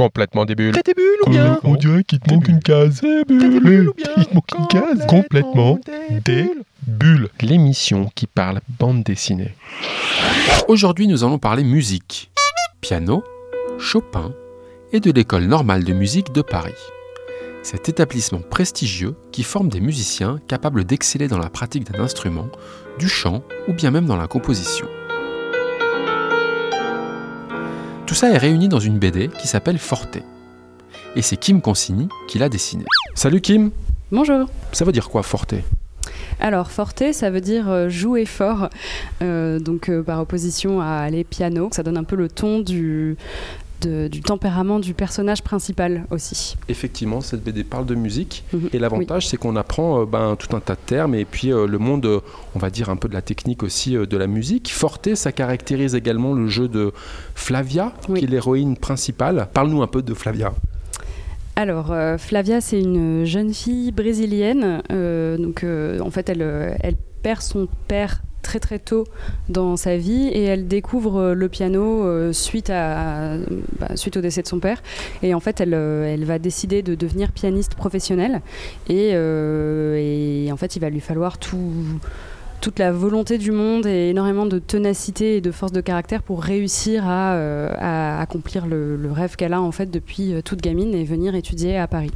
Complètement des bulles. T'as des bulles ou bien On dirait qu'il te manque une case. T'as des bulles ou bien Il te manque une case. Complètement des bulles. L'émission qui parle bande dessinée. Aujourd'hui, nous allons parler musique, piano, Chopin et de l'école normale de musique de Paris. Cet établissement prestigieux qui forme des musiciens capables d'exceller dans la pratique d'un instrument, du chant ou bien même dans la composition. Tout ça est réuni dans une BD qui s'appelle Forte. Et c'est Kim Consigny qui l'a dessinée. Salut Kim Bonjour. Ça veut dire quoi Forte? Alors, forte, ça veut dire euh, jouer fort, euh, donc euh, par opposition à les pianos. Ça donne un peu le ton du, de- du tempérament du personnage principal aussi. Effectivement, cette BD parle de musique. Mhm. Et l'avantage, c'est qu'on apprend euh, ben, tout un tas de termes et puis euh, le monde, euh, on va dire un peu de la technique aussi de la musique. Forte, ça caractérise également le jeu de Flavia, Oui. qui est l'héroïne principale. Parle-nous un peu de Flavia. Alors, Flavia, c'est une jeune fille brésilienne. donc, en fait, elle, elle perd son père très très tôt dans sa vie et elle découvre euh, le piano euh, suite, à, bah, suite au décès de son père. Et en fait, elle, euh, elle va décider de devenir pianiste professionnelle. Et, en fait, il va lui falloir tout toute la volonté du monde et énormément de ténacité et de force de caractère pour réussir à, accomplir le, le rêve qu'elle a en fait depuis toute gamine et venir étudier à Paris.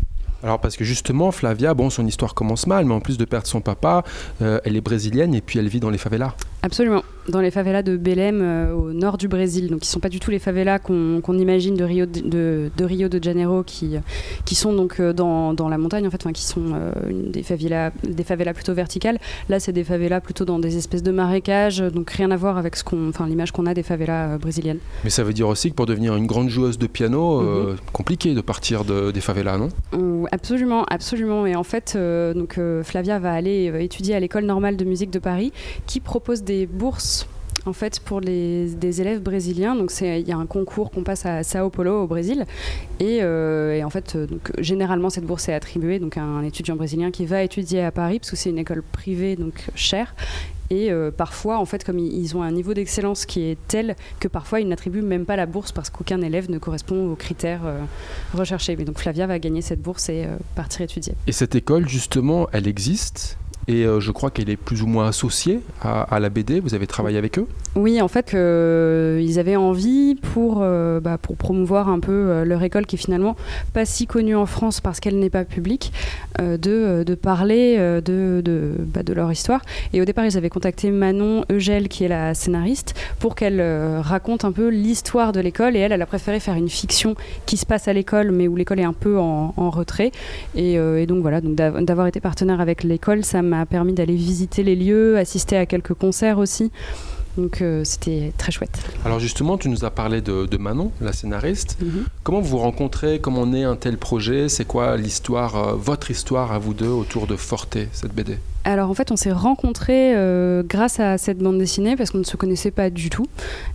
Alors parce que justement, Flavia, bon, son histoire commence mal, mais en plus de perdre son papa, euh, elle est brésilienne et puis elle vit dans les favelas. Absolument, dans les favelas de Belém euh, au nord du Brésil. Donc, ils ne sont pas du tout les favelas qu'on imagine de Rio de, de- de Rio de Janeiro, qui, qui sont donc euh, dans, dans la montagne, en fait, enfin, qui sont euh, des, favelas, des favelas plutôt verticales. Là, c'est des favelas plutôt dans des espèces de marécages, donc rien à voir avec ce qu'on, enfin, l'image qu'on a des favelas brésiliennes. Mais ça veut dire aussi que pour devenir une grande joueuse de piano, euh, compliqué de partir de- des favelas, non? Absolument, absolument. Et en fait, donc, Flavia va aller étudier à l'école normale de musique de Paris, qui propose des bourses. En fait, pour les, des élèves brésiliens, donc il y a un concours qu'on passe à Sao Paulo au Brésil, et, euh, en fait, euh, généralement cette bourse est attribuée donc à un étudiant brésilien qui va étudier à Paris parce que c'est une école privée donc chère, et euh, parfois en fait comme ils, ont un niveau d'excellence qui est tel que parfois ils n'attribuent même pas la bourse parce qu'aucun élève ne correspond aux critères recherchés. Mais donc Flavia va gagner cette bourse et partir étudier. Et cette école, justement, elle existe? Et euh, je crois qu'elle est plus ou moins associée à, à la BD. Vous avez travaillé avec eux? Oui, en fait, euh, ils avaient envie pour, euh, bah, pour promouvoir un peu euh, leur école qui est finalement pas si connue en France parce qu'elle n'est pas publique, euh, de, de parler de, de, bah, de leur histoire. Et au départ, ils avaient contacté Manon Eugel, qui est la scénariste, pour qu'elle raconte un peu l'histoire de l'école. Et elle, elle a préféré faire une fiction qui se passe à l'école, mais où l'école est un peu en, en retrait. Et, et donc voilà, donc d'av- d'avoir été partenaire avec l'école, ça m'a permis d'aller visiter les lieux, assister à quelques concerts aussi. Donc euh, c'était très chouette. Alors justement, tu nous as parlé de, de Manon, la scénariste. Mhm. Comment vous vous rencontrez? Comment naît un tel projet? C'est quoi l'histoire, euh, votre histoire à vous deux autour de Forte, cette BD Alors en fait, on s'est rencontrés euh, grâce à cette bande dessinée parce qu'on ne se connaissait pas du tout.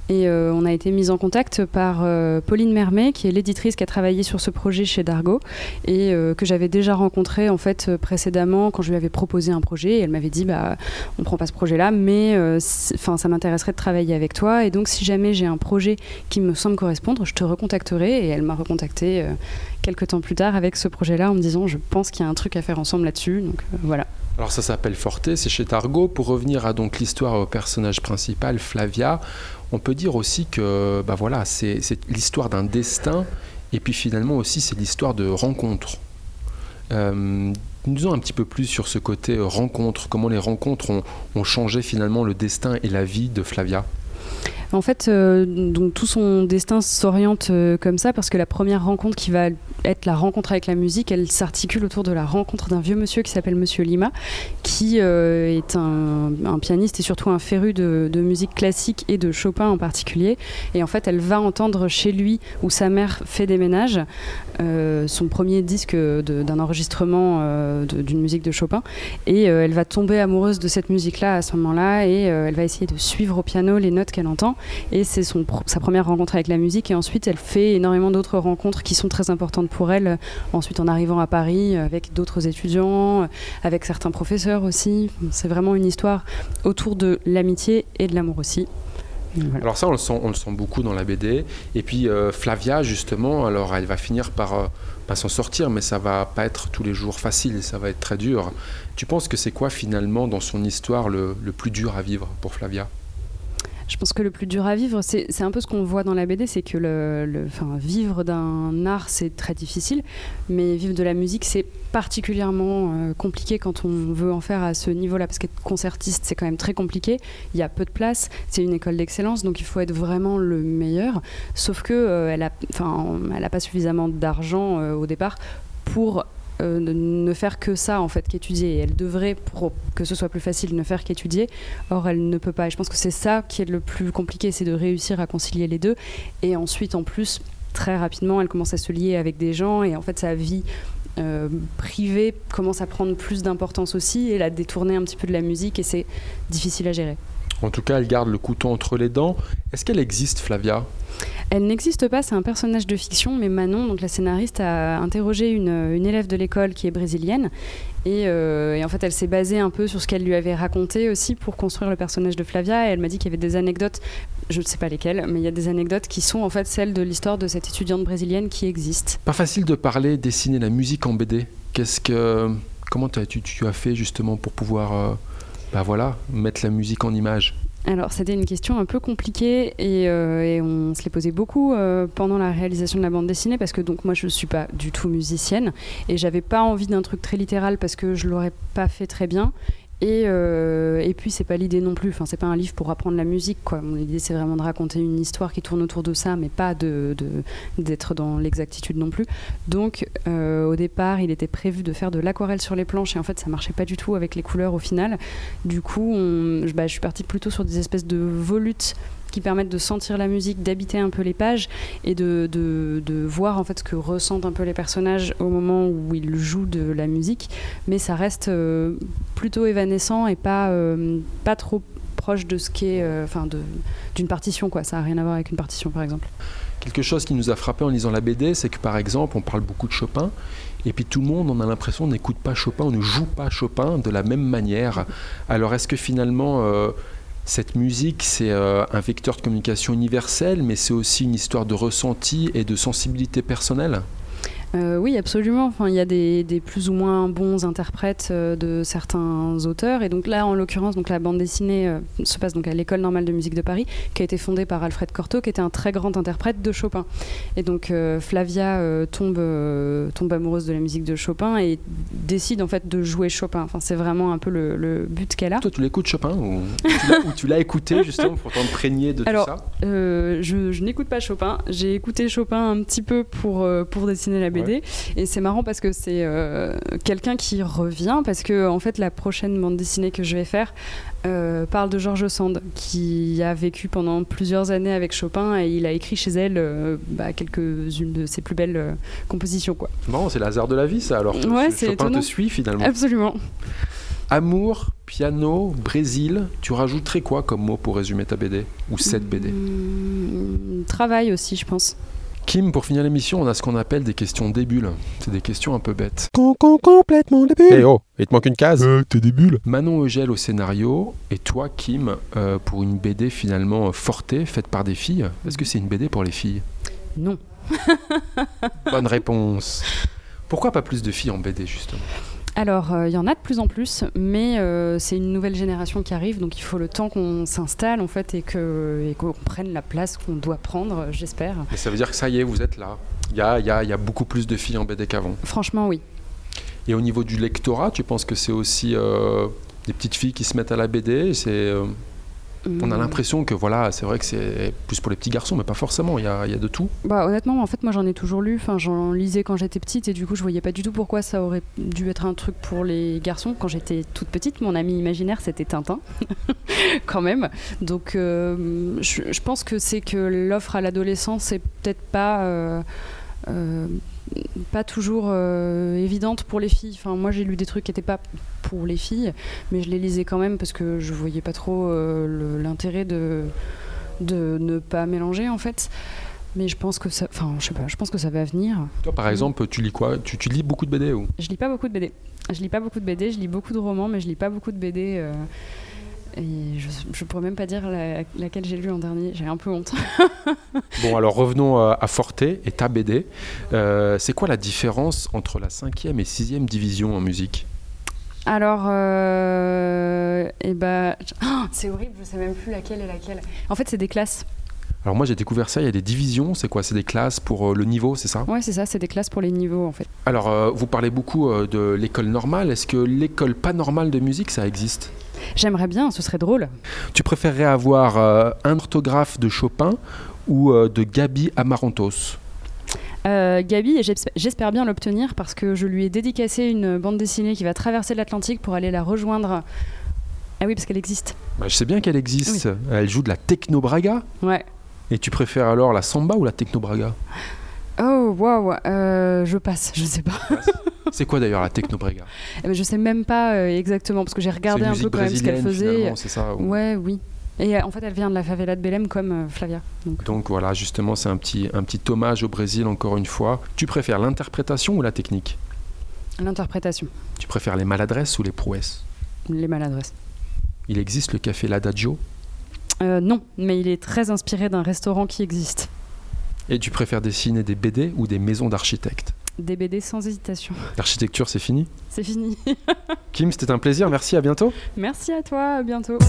Et euh, on a été mis en contact par euh, Pauline Mermet, qui est l'éditrice qui a travaillé sur ce projet chez Dargo et que j'avais déjà rencontré en fait précédemment quand je lui avais proposé un projet. Et elle m'avait dit bah on prend pas ce projet-là, mais ça m'intéresserait de travailler avec toi. Et donc si jamais j'ai un projet qui me semble correspondre, je te recontacterai. Et elle m'a recontacté temps plus tard avec ce projet-là en me disant je pense qu'il y a un truc à faire ensemble là-dessus. Donc euh, voilà. Alors ça s'appelle Forte, c'est chez Targo. Pour revenir à donc l'histoire au personnage principal, Flavia, on peut dire aussi que bah voilà, c'est l'histoire d'un destin et puis finalement aussi c'est l'histoire de rencontres. Euh, nous en un petit peu plus sur ce côté euh, rencontre, comment les rencontres ont, ont changé finalement le destin et la vie de Flavia? En fait, euh, donc tout son destin s'oriente euh, comme ça parce que la première rencontre qui va être la rencontre avec la musique, elle s'articule autour de la rencontre d'un vieux monsieur qui s'appelle Monsieur Lima, qui euh, est un, pianiste et surtout un féru de musique classique et de Chopin en particulier. Et en fait, elle va entendre chez lui, où sa mère fait des ménages, euh, son premier disque d'un enregistrement euh, d'une musique de Chopin. Et euh, elle va tomber amoureuse de cette musique-là à ce moment-là et elle va essayer de suivre au piano les notes qu'elle entend. Et c'est sa première rencontre avec la musique. Et ensuite, elle fait énormément d'autres rencontres qui sont très importantes pour elle. Ensuite, en arrivant à Paris, avec d'autres étudiants, avec certains professeurs aussi. C'est vraiment une histoire autour de l'amitié et de l'amour aussi. Alors ça, on le, sent, on le sent beaucoup dans la BD. Et puis euh, Flavia, justement, alors elle va finir par euh, s'en sortir, mais ça va pas être tous les jours facile, ça va être très dur. Tu penses que c'est quoi finalement dans son histoire le plus dur à vivre pour Flavia? Je pense que le plus dur à vivre, c'est un peu ce qu'on voit dans la BD, c'est que vivre d'un art, c'est très difficile, mais vivre de la musique, c'est particulièrement euh, compliqué quand on veut en faire à ce niveau-là, parce qu'être concertiste, c'est quand même très compliqué. Il y a peu de place, c'est une école d'excellence, donc il faut être vraiment le meilleur. Sauf que euh, elle a, pas suffisamment d'argent euh, au départ pour euh, ne faire que ça en fait qu'étudier. Elle devrait, pour que ce soit plus facile, ne faire qu'étudier. Or, elle ne peut pas. Et je pense que c'est ça qui est le plus compliqué, c'est de réussir à concilier les deux. Et ensuite, en plus, très rapidement, elle commence à se lier avec des gens et en fait, sa vie euh, privée commence à prendre plus d'importance aussi et la détourner un petit peu de la musique et c'est difficile à gérer. En tout cas, elle garde le couteau entre les dents. Est-ce qu'elle existe, Flavia? Elle n'existe pas, c'est un personnage de fiction, mais Manon, donc la scénariste, a interrogé une, élève de l'école qui est brésilienne. Euh, et, en fait, elle s'est basée un peu sur ce qu'elle lui avait raconté aussi pour construire le personnage de Flavia. Et elle m'a dit qu'il y avait des anecdotes, je ne sais pas lesquelles, mais il y a des anecdotes qui sont en fait celles de l'histoire de cette étudiante brésilienne qui existe. Pas facile de parler, dessiner la musique en BD. Qu'est-ce que, comment tu, tu, as fait justement pour pouvoir, euh, bah voilà, mettre la musique en image. Alors, c'était une question un peu compliquée et, euh, on se l'est posé beaucoup euh, pendant la réalisation de la bande dessinée parce que donc moi je ne suis pas du tout musicienne et j'avais pas envie d'un truc très littéral parce que je l'aurais pas fait très bien et, euh, et puis, c'est pas l'idée non plus. Enfin, c'est pas un livre pour apprendre la musique. Quoi. L'idée, c'est vraiment de raconter une histoire qui tourne autour de ça, mais pas d'être dans l'exactitude non plus. Donc, euh, au départ, il était prévu de faire de l'aquarelle sur les planches, et en fait, ça marchait pas du tout avec les couleurs au final. Du coup, bah, je suis partie plutôt sur des espèces de volutes qui permettent de sentir la musique, d'habiter un peu les pages et de, de, de, voir en fait ce que ressentent un peu les personnages au moment où ils jouent de la musique. Mais ça reste euh, plutôt évanescent et pas, euh, pas trop proche de ce qu'est, euh, enfin, d'une partition quoi. Ça n'a rien à voir avec une partition par exemple. Quelque chose qui nous a frappé en lisant la BD, c'est que par exemple, on parle beaucoup de Chopin, et puis tout le monde, on a l'impression, n'écoute pas Chopin, on ne joue pas Chopin de la même manière. Alors est-ce que finalement, cette musique, c'est euh, un vecteur de communication universel, mais c'est aussi une histoire de ressenti et de sensibilité personnelle euh, oui, absolument. Enfin, il y a des, plus ou moins bons interprètes euh, de certains auteurs. Et donc là, en l'occurrence, donc la bande dessinée euh, se passe donc à l'École normale de musique de Paris, qui a été fondée par Alfred Cortot, qui était un très grand interprète de Chopin. Et donc Flavia tombe, tombe amoureuse de la musique de Chopin et décide en fait de jouer Chopin. Enfin, c'est vraiment un peu le, but qu'elle a. Toi, tu l'écoutes Chopin ou, tu l'as écouté justement pour t'imprégner de Alors, tout ça je, je n'écoute pas Chopin. J'ai écouté Chopin un petit peu pour, pour dessiner la BD. Et c'est marrant parce que c'est euh, quelqu'un qui revient, parce que en fait, la prochaine bande dessinée que je vais faire euh, parle de George Sand, qui a vécu pendant plusieurs années avec Chopin et il a écrit chez elle euh, bah, quelques-unes de ses plus belles compositions. Quoi. Bon, c'est l'hasard de la vie, ça. Alors, ouais, Chopin te suit finalement. Absolument. Amour, piano, Brésil, tu rajouterais quoi comme mot pour résumer ta BD Ou cette BD mmh, Travail aussi, je pense. Kim, pour finir l'émission, on a ce qu'on appelle des questions débules. C'est des questions un peu bêtes. complètement débule. Eh oh, il te manque une case. Euh, t'es débule. Manon Eugel au scénario et toi, Kim, euh, pour une BD finalement fortée, faite par des filles. Est-ce que c'est une BD pour les filles? Non. Bonne réponse. Pourquoi pas plus de filles en BD justement? Alors, euh, il y en a de plus en plus, mais euh, c'est une nouvelle génération qui arrive, donc il faut le temps qu'on s'installe en fait et qu'on prenne la place qu'on doit prendre, j'espère. Mais ça veut dire que ça y est, vous êtes là. Il y a, y a, beaucoup plus de filles en BD qu'avant. Franchement, oui. Et au niveau du lectorat, tu penses que c'est aussi euh, des petites filles qui se mettent à la BD C'est on a hmm. l'impression que voilà, c'est vrai que c'est plus pour les petits garçons, mais pas forcément. Il y a, de tout. Bah honnêtement, en fait, moi j'en ai toujours lu. Enfin, j'en lisais quand j'étais petite et du coup, je voyais pas du tout pourquoi ça aurait dû être un truc pour les garçons. Quand j'étais toute petite, mon ami imaginaire c'était Tintin, quand même. Donc, euh, je, pense que c'est que l'offre à l'adolescence c'est peut-être pas. Euh, euh, pas toujours euh, évidente pour les filles. Enfin, moi, j'ai lu des trucs qui n'étaient pas pour les filles, mais je les lisais quand même parce que je voyais pas trop euh, l'intérêt de, de ne pas mélanger en fait. Mais je pense que ça, enfin, je sais pas, je pense que ça va venir. Toi, par exemple, tu lis quoi? Tu, tu, lis beaucoup de BD ou? Je lis pas beaucoup de BD. Je lis pas beaucoup de BD. Je lis beaucoup de romans, mais je lis pas beaucoup de BD. Et je, je pourrais même pas dire la- laquelle j'ai lu en dernier. J'ai un peu honte. Bon, alors revenons euh, à Forte et ta BD. Euh, c'est quoi la différence entre la cinquième et sixième division en musique? Alors, euh, et bah, oh, c'est horrible. Je sais même plus laquelle est laquelle. En fait, c'est des classes. Alors moi j'ai découvert ça, il y a des divisions, c'est quoi? C'est des classes pour euh, le niveau, c'est ça? Ouais, c'est ça. C'est des classes pour les niveaux en fait. Alors euh, vous parlez beaucoup euh, de l'école normale, est-ce que l'école pas normale de musique ça existe? J'aimerais bien. Ce serait drôle. Tu préférerais avoir un orthographe de Chopin ou de Gabi Amarantos Euh, Gabi, et j'espère bien l'obtenir parce que je lui ai dédicacé une bande dessinée qui va traverser l'Atlantique pour aller la rejoindre. Ah oui, parce qu'elle existe. Bah, Je sais bien qu'elle existe, elle joue de la techno-braga. Ouais. Et tu préfères alors la samba ou la techno-braga Oh, waouh. euh, je passe. Je sais pas. C'est quoi d'ailleurs la techno-braga Eh ben, je sais même pas euh, exactement parce que j'ai regardé un peu quand même ce qu'elle faisait. ça ou- Ouais, oui. Et euh, en fait, elle vient de la favela de Belém comme euh, Flavia. Donc, Donc voilà, justement, c'est un petit, un petit hommage au Brésil, encore une fois. Tu préfères l'interprétation ou la technique? L'interprétation, Tu préfères les maladresses ou les prouesses? Les maladresses. Il existe le café L'Adagio Euh, non, mais il est très inspiré d'un restaurant qui existe. Et tu préfères dessiner des BD ou des maisons d'architectes Des BD sans hésitation. L'architecture, c'est fini C'est fini. Kim, c'était un plaisir, merci, à bientôt. Merci à toi, à bientôt.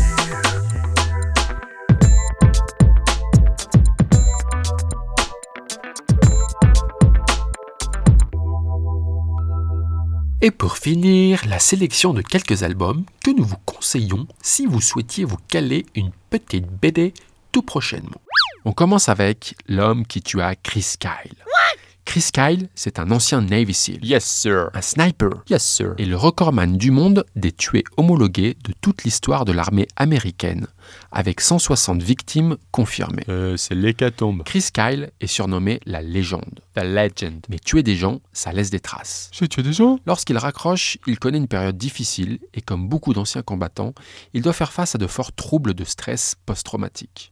Et pour finir, la sélection de quelques albums que nous vous conseillons si vous souhaitiez vous caler une petite BD tout prochainement. On commence avec L'homme qui tua Chris Kyle. Chris Kyle, c'est un ancien Navy SEAL. Yes, sir. Un sniper. Yes, sir. Et le recordman du monde des tués homologués de toute l'histoire de l'armée américaine, avec 160 victimes confirmées. Euh, c'est l'hécatombe. Chris Kyle est surnommé la légende. The legend. Mais tuer des gens, ça laisse des traces. J'ai tué des gens Lorsqu'il raccroche, il connaît une période difficile et comme beaucoup d'anciens combattants, il doit faire face à de forts troubles de stress post-traumatique.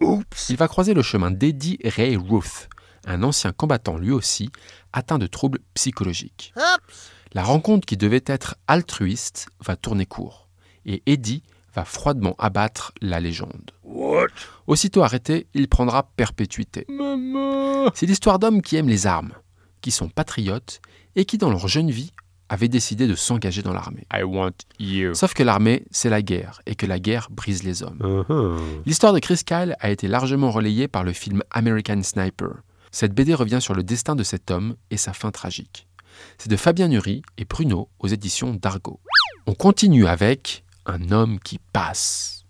Il va croiser le chemin d'Eddie Ray Ruth, un ancien combattant lui aussi, atteint de troubles psychologiques. La rencontre qui devait être altruiste va tourner court et Eddie va froidement abattre la légende. Aussitôt arrêté, il prendra perpétuité. C'est l'histoire d'hommes qui aiment les armes, qui sont patriotes et qui, dans leur jeune vie, avaient décidé de s'engager dans l'armée. I want you. Sauf que l'armée, c'est la guerre, et que la guerre brise les hommes. Uh-huh. L'histoire de Chris Kyle a été largement relayée par le film American Sniper. Cette BD revient sur le destin de cet homme et sa fin tragique. C'est de Fabien Nury et Bruno aux éditions d'Argo. On continue avec Un homme qui passe.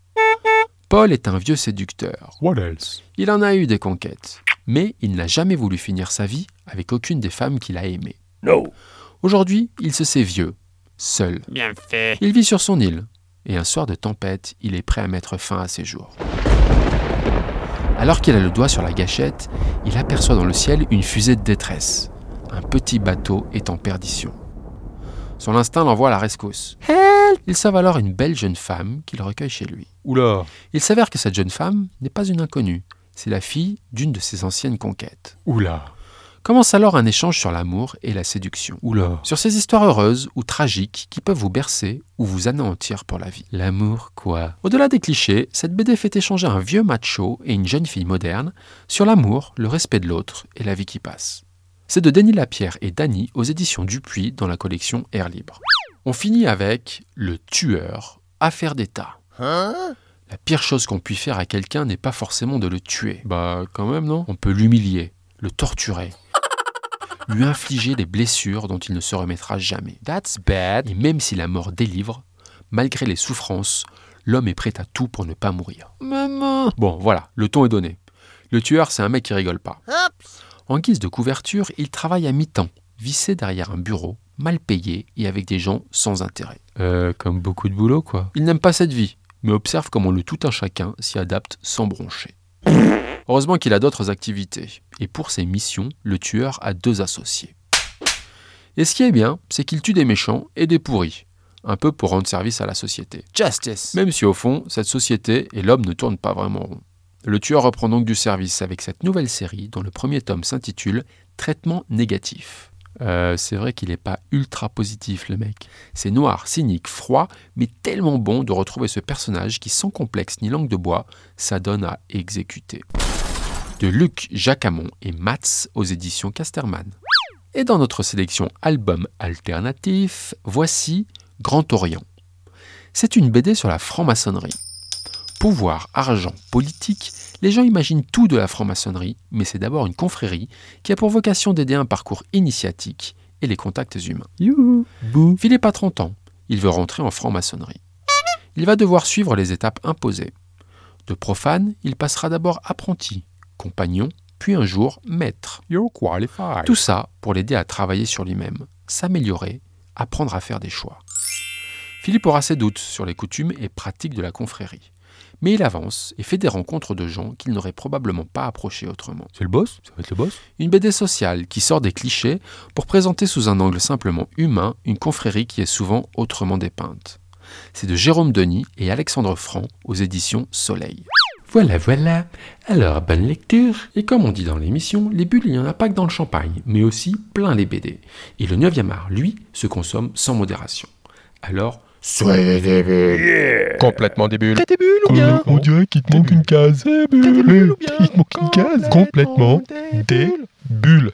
Paul est un vieux séducteur. What else? Il en a eu des conquêtes, mais il n'a jamais voulu finir sa vie avec aucune des femmes qu'il a aimées. No. Aujourd'hui, il se sait vieux, seul. Bien fait. Il vit sur son île, et un soir de tempête, il est prêt à mettre fin à ses jours. Alors qu'il a le doigt sur la gâchette, il aperçoit dans le ciel une fusée de détresse. Un petit bateau est en perdition. Son instinct l'envoie à la rescousse. Il sauve alors une belle jeune femme qu'il recueille chez lui. Oula. Il s'avère que cette jeune femme n'est pas une inconnue, c'est la fille d'une de ses anciennes conquêtes. Oula. Commence alors un échange sur l'amour et la séduction. Oula. Sur ces histoires heureuses ou tragiques qui peuvent vous bercer ou vous anéantir pour la vie. L'amour, quoi? Au-delà des clichés, cette BD fait échanger un vieux macho et une jeune fille moderne sur l'amour, le respect de l'autre et la vie qui passe. C'est de Denis Lapierre et Dany aux éditions Dupuis dans la collection Air Libre. On finit avec Le Tueur, affaire d'État. La pire chose qu'on puisse faire à quelqu'un n'est pas forcément de le tuer. Bah, quand même, non? On peut l'humilier, le torturer, lui infliger des blessures dont il ne se remettra jamais. That's bad. Et même si la mort délivre, malgré les souffrances, l'homme est prêt à tout pour ne pas mourir. Maman. Bon, voilà, le ton est donné. Le tueur, c'est un mec qui rigole pas. En guise de couverture, il travaille à mi-temps, vissé derrière un bureau, mal payé et avec des gens sans intérêt. Euh, comme beaucoup de boulot, quoi. Il n'aime pas cette vie, mais observe comment le tout un chacun s'y adapte sans broncher. Heureusement qu'il a d'autres activités, et pour ses missions, le tueur a deux associés. Et ce qui est bien, c'est qu'il tue des méchants et des pourris, un peu pour rendre service à la société. Justice. Même si au fond, cette société et l'homme ne tournent pas vraiment rond. Le tueur reprend donc du service avec cette nouvelle série dont le premier tome s'intitule Traitement négatif. Euh, c'est vrai qu'il n'est pas ultra positif, le mec. C'est noir, cynique, froid, mais tellement bon de retrouver ce personnage qui, sans complexe ni langue de bois, s'adonne à exécuter. De Luc Jacamon et Mats aux éditions Casterman. Et dans notre sélection album alternatif, voici Grand Orient. C'est une BD sur la franc-maçonnerie. Pouvoir, argent, politique, les gens imaginent tout de la franc-maçonnerie, mais c'est d'abord une confrérie qui a pour vocation d'aider un parcours initiatique et les contacts humains. Youhou Bouh Philippe a 30 ans, il veut rentrer en franc-maçonnerie. Il va devoir suivre les étapes imposées. De profane, il passera d'abord apprenti, compagnon, puis un jour maître. You're qualified. Tout ça pour l'aider à travailler sur lui-même, s'améliorer, apprendre à faire des choix. Philippe aura ses doutes sur les coutumes et pratiques de la confrérie. Mais il avance et fait des rencontres de gens qu'il n'aurait probablement pas approchés autrement. C'est le boss? Ça va être le boss? Une BD sociale qui sort des clichés pour présenter sous un angle simplement humain une confrérie qui est souvent autrement dépeinte. C'est de Jérôme Denis et Alexandre Franc aux éditions Soleil. Voilà, voilà. Alors, bonne lecture. Et comme on dit dans l'émission, les bulles, il n'y en a pas que dans le champagne, mais aussi plein les BD. Et le 9e art, lui, se consomme sans modération. Alors, soyez des bulles. Complètement des bulles. Des bulles ou bien On dirait qu'il te manque une case. Des bulles ou bien Il te manque une case. Complètement des bulles.